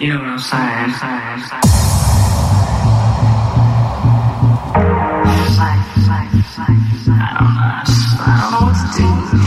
You know what I'm saying? I don't know. I don't know what to do.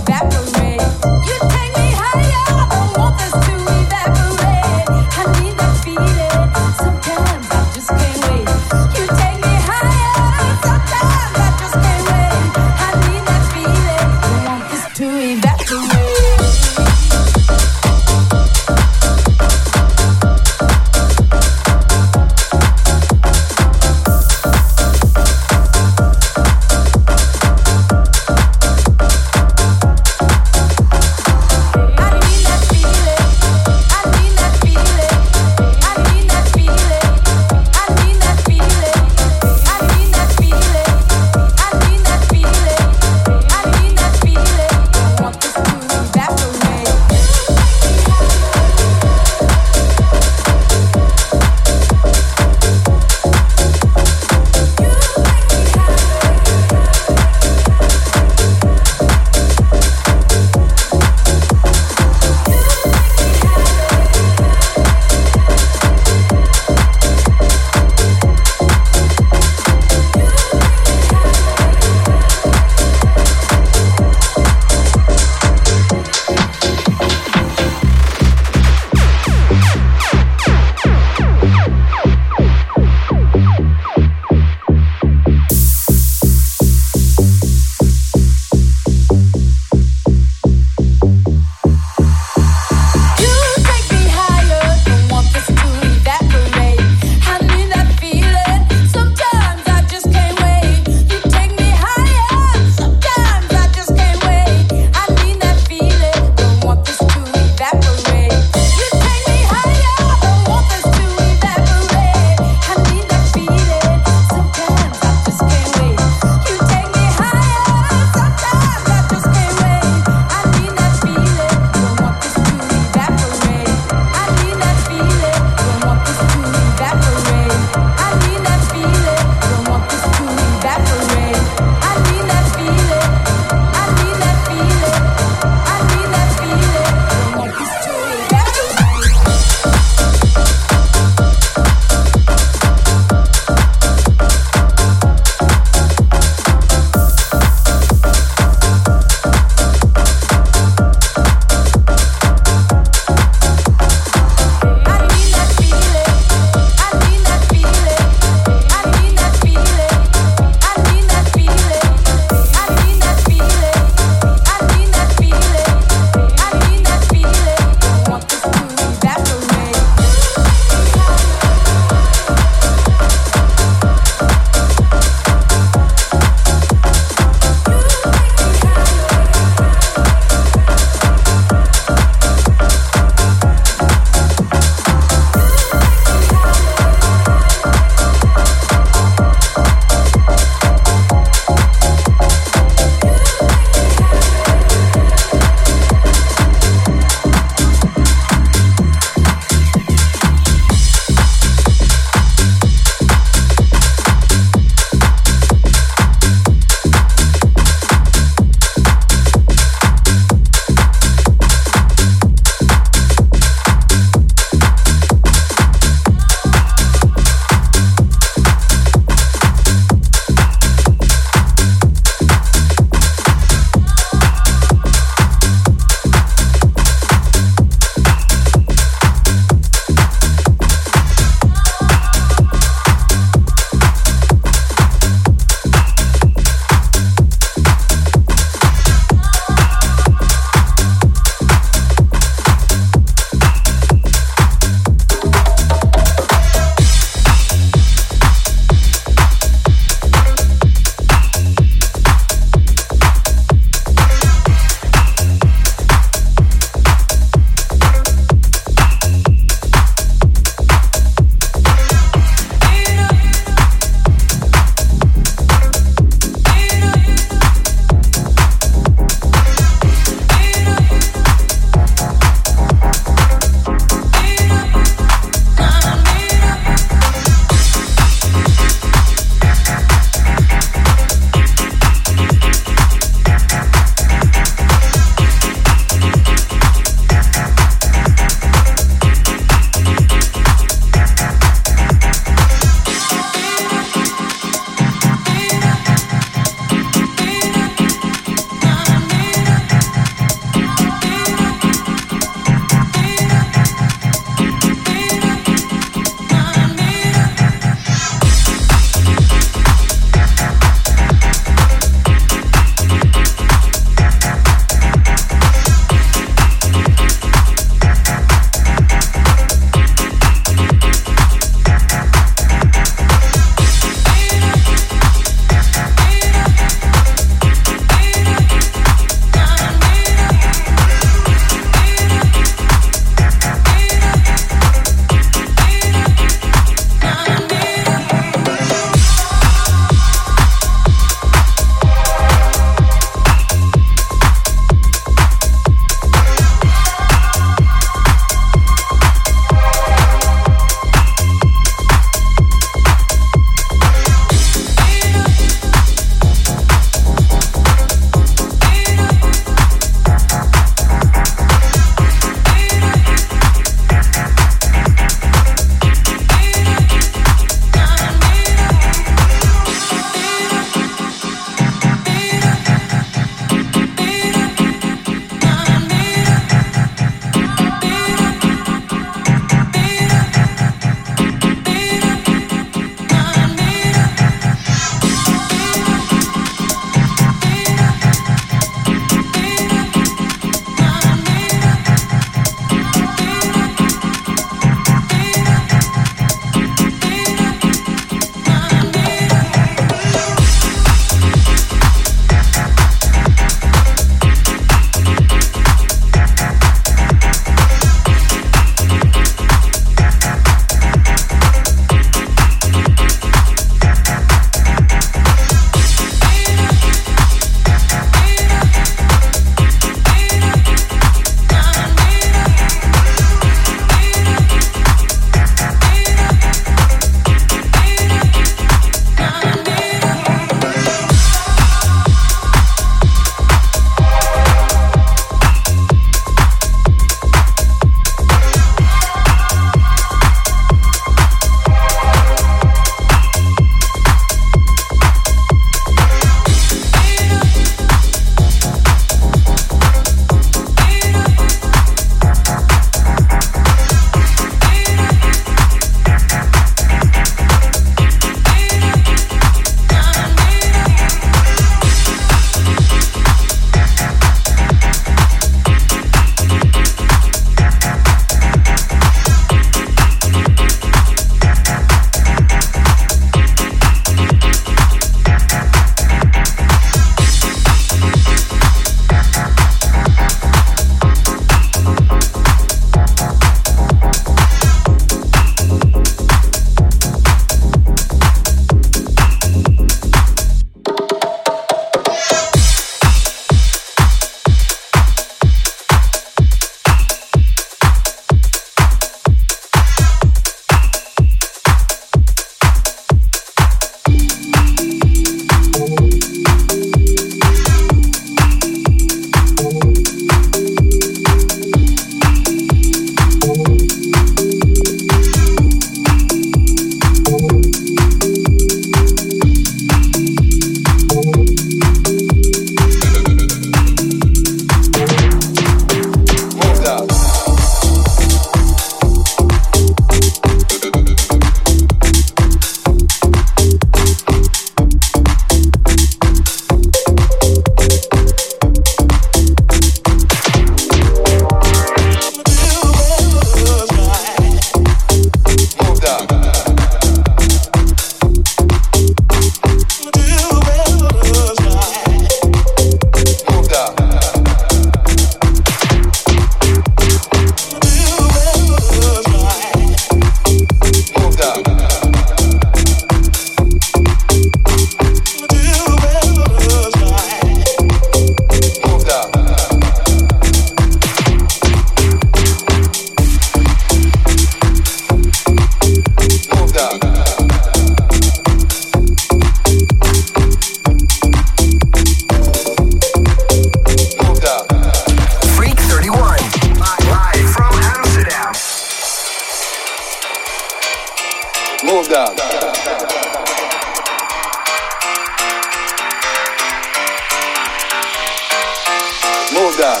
God.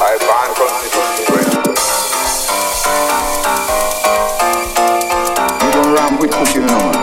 I ban You don't ramp with cooking, you know, man.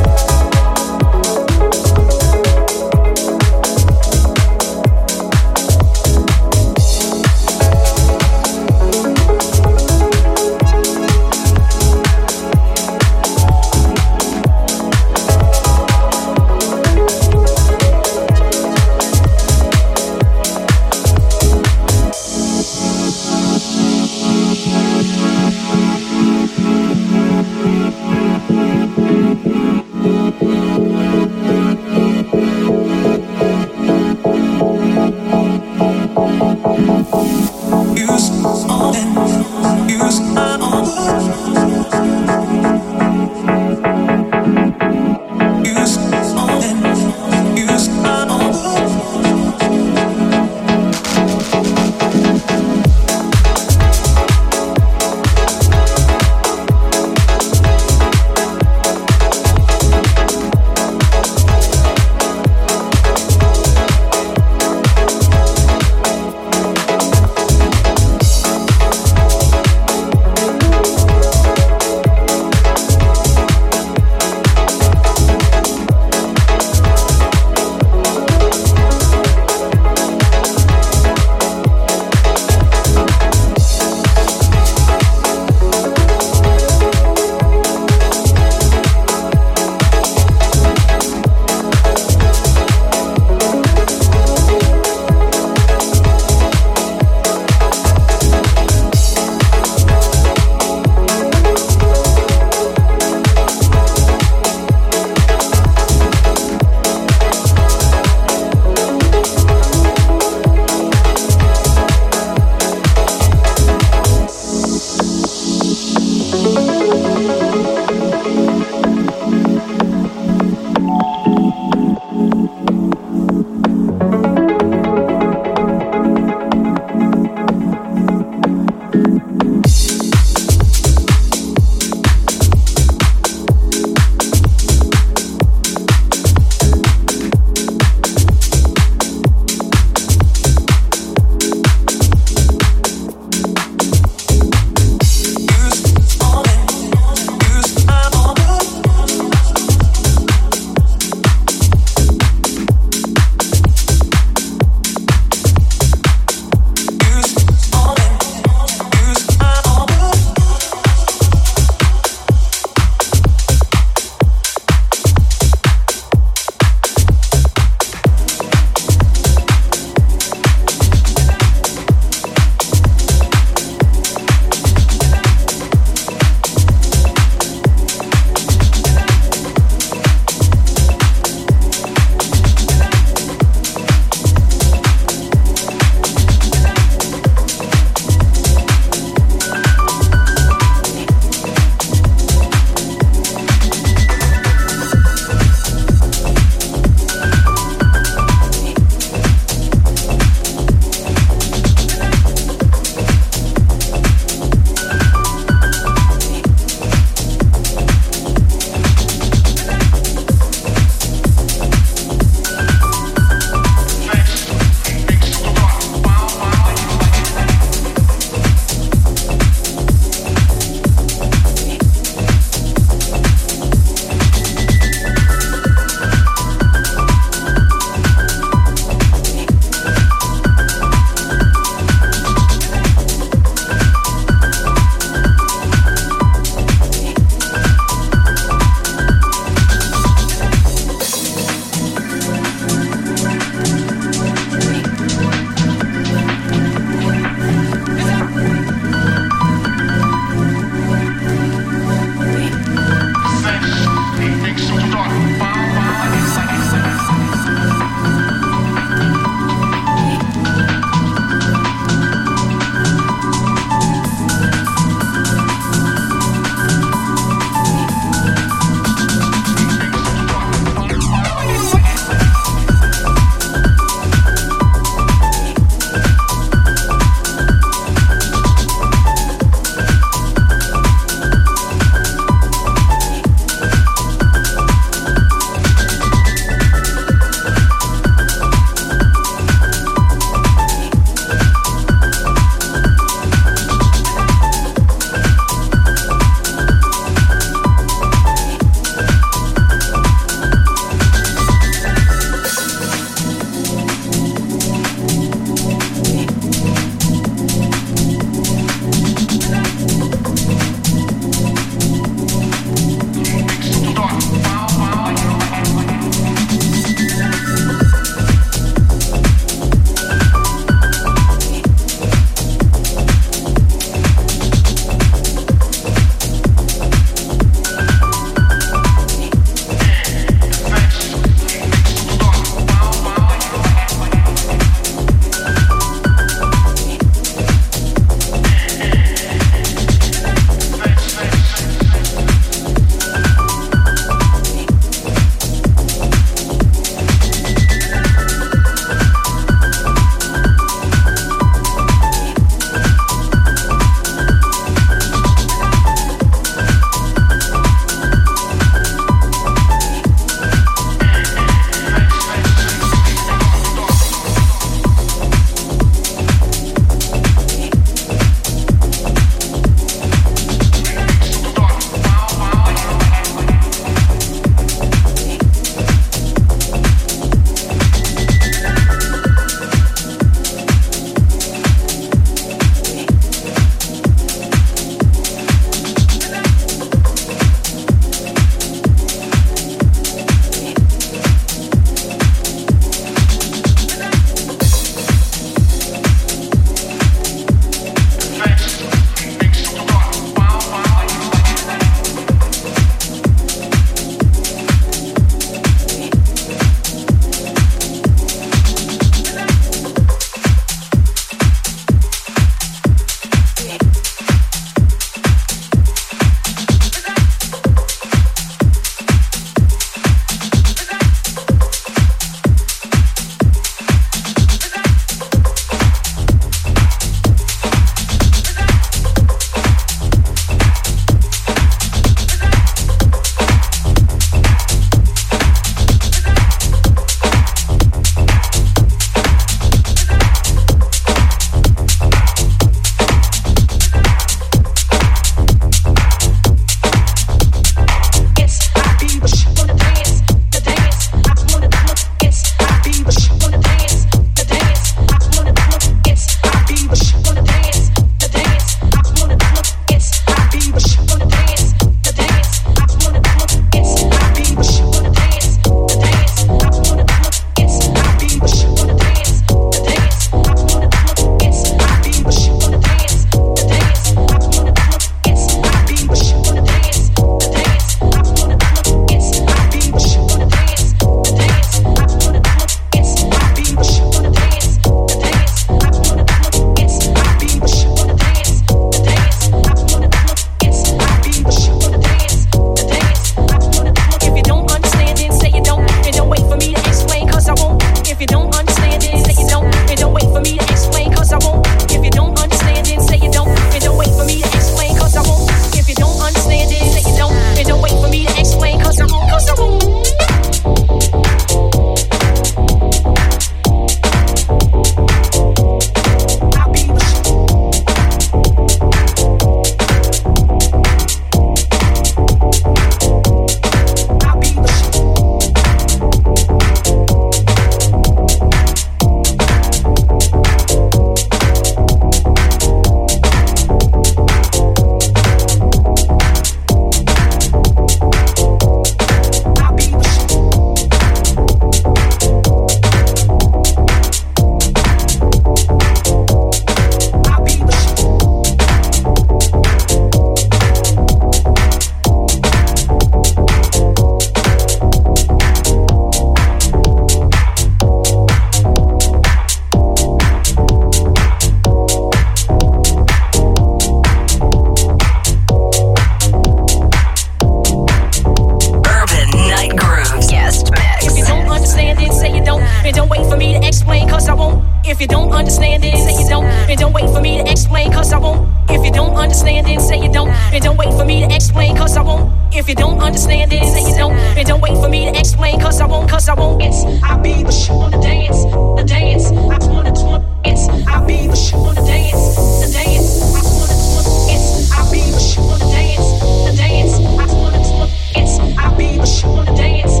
And don't wait for me to explain, cause I won't. If you don't understand, then say you don't. And don't wait for me to explain, cause I won't. If you don't understand, then say you don't. And don't wait for me to explain, cause I won't, cause I won't. It's, I'll be the shit on the dance, the dance. I wanna twerk. It's, I be the shit on the dance, the dance. I wanna twerk. It's, I be the shit on the dance, the dance. I wanna twerk. It's, I be the shit on dance,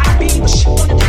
to be the shit on the dance.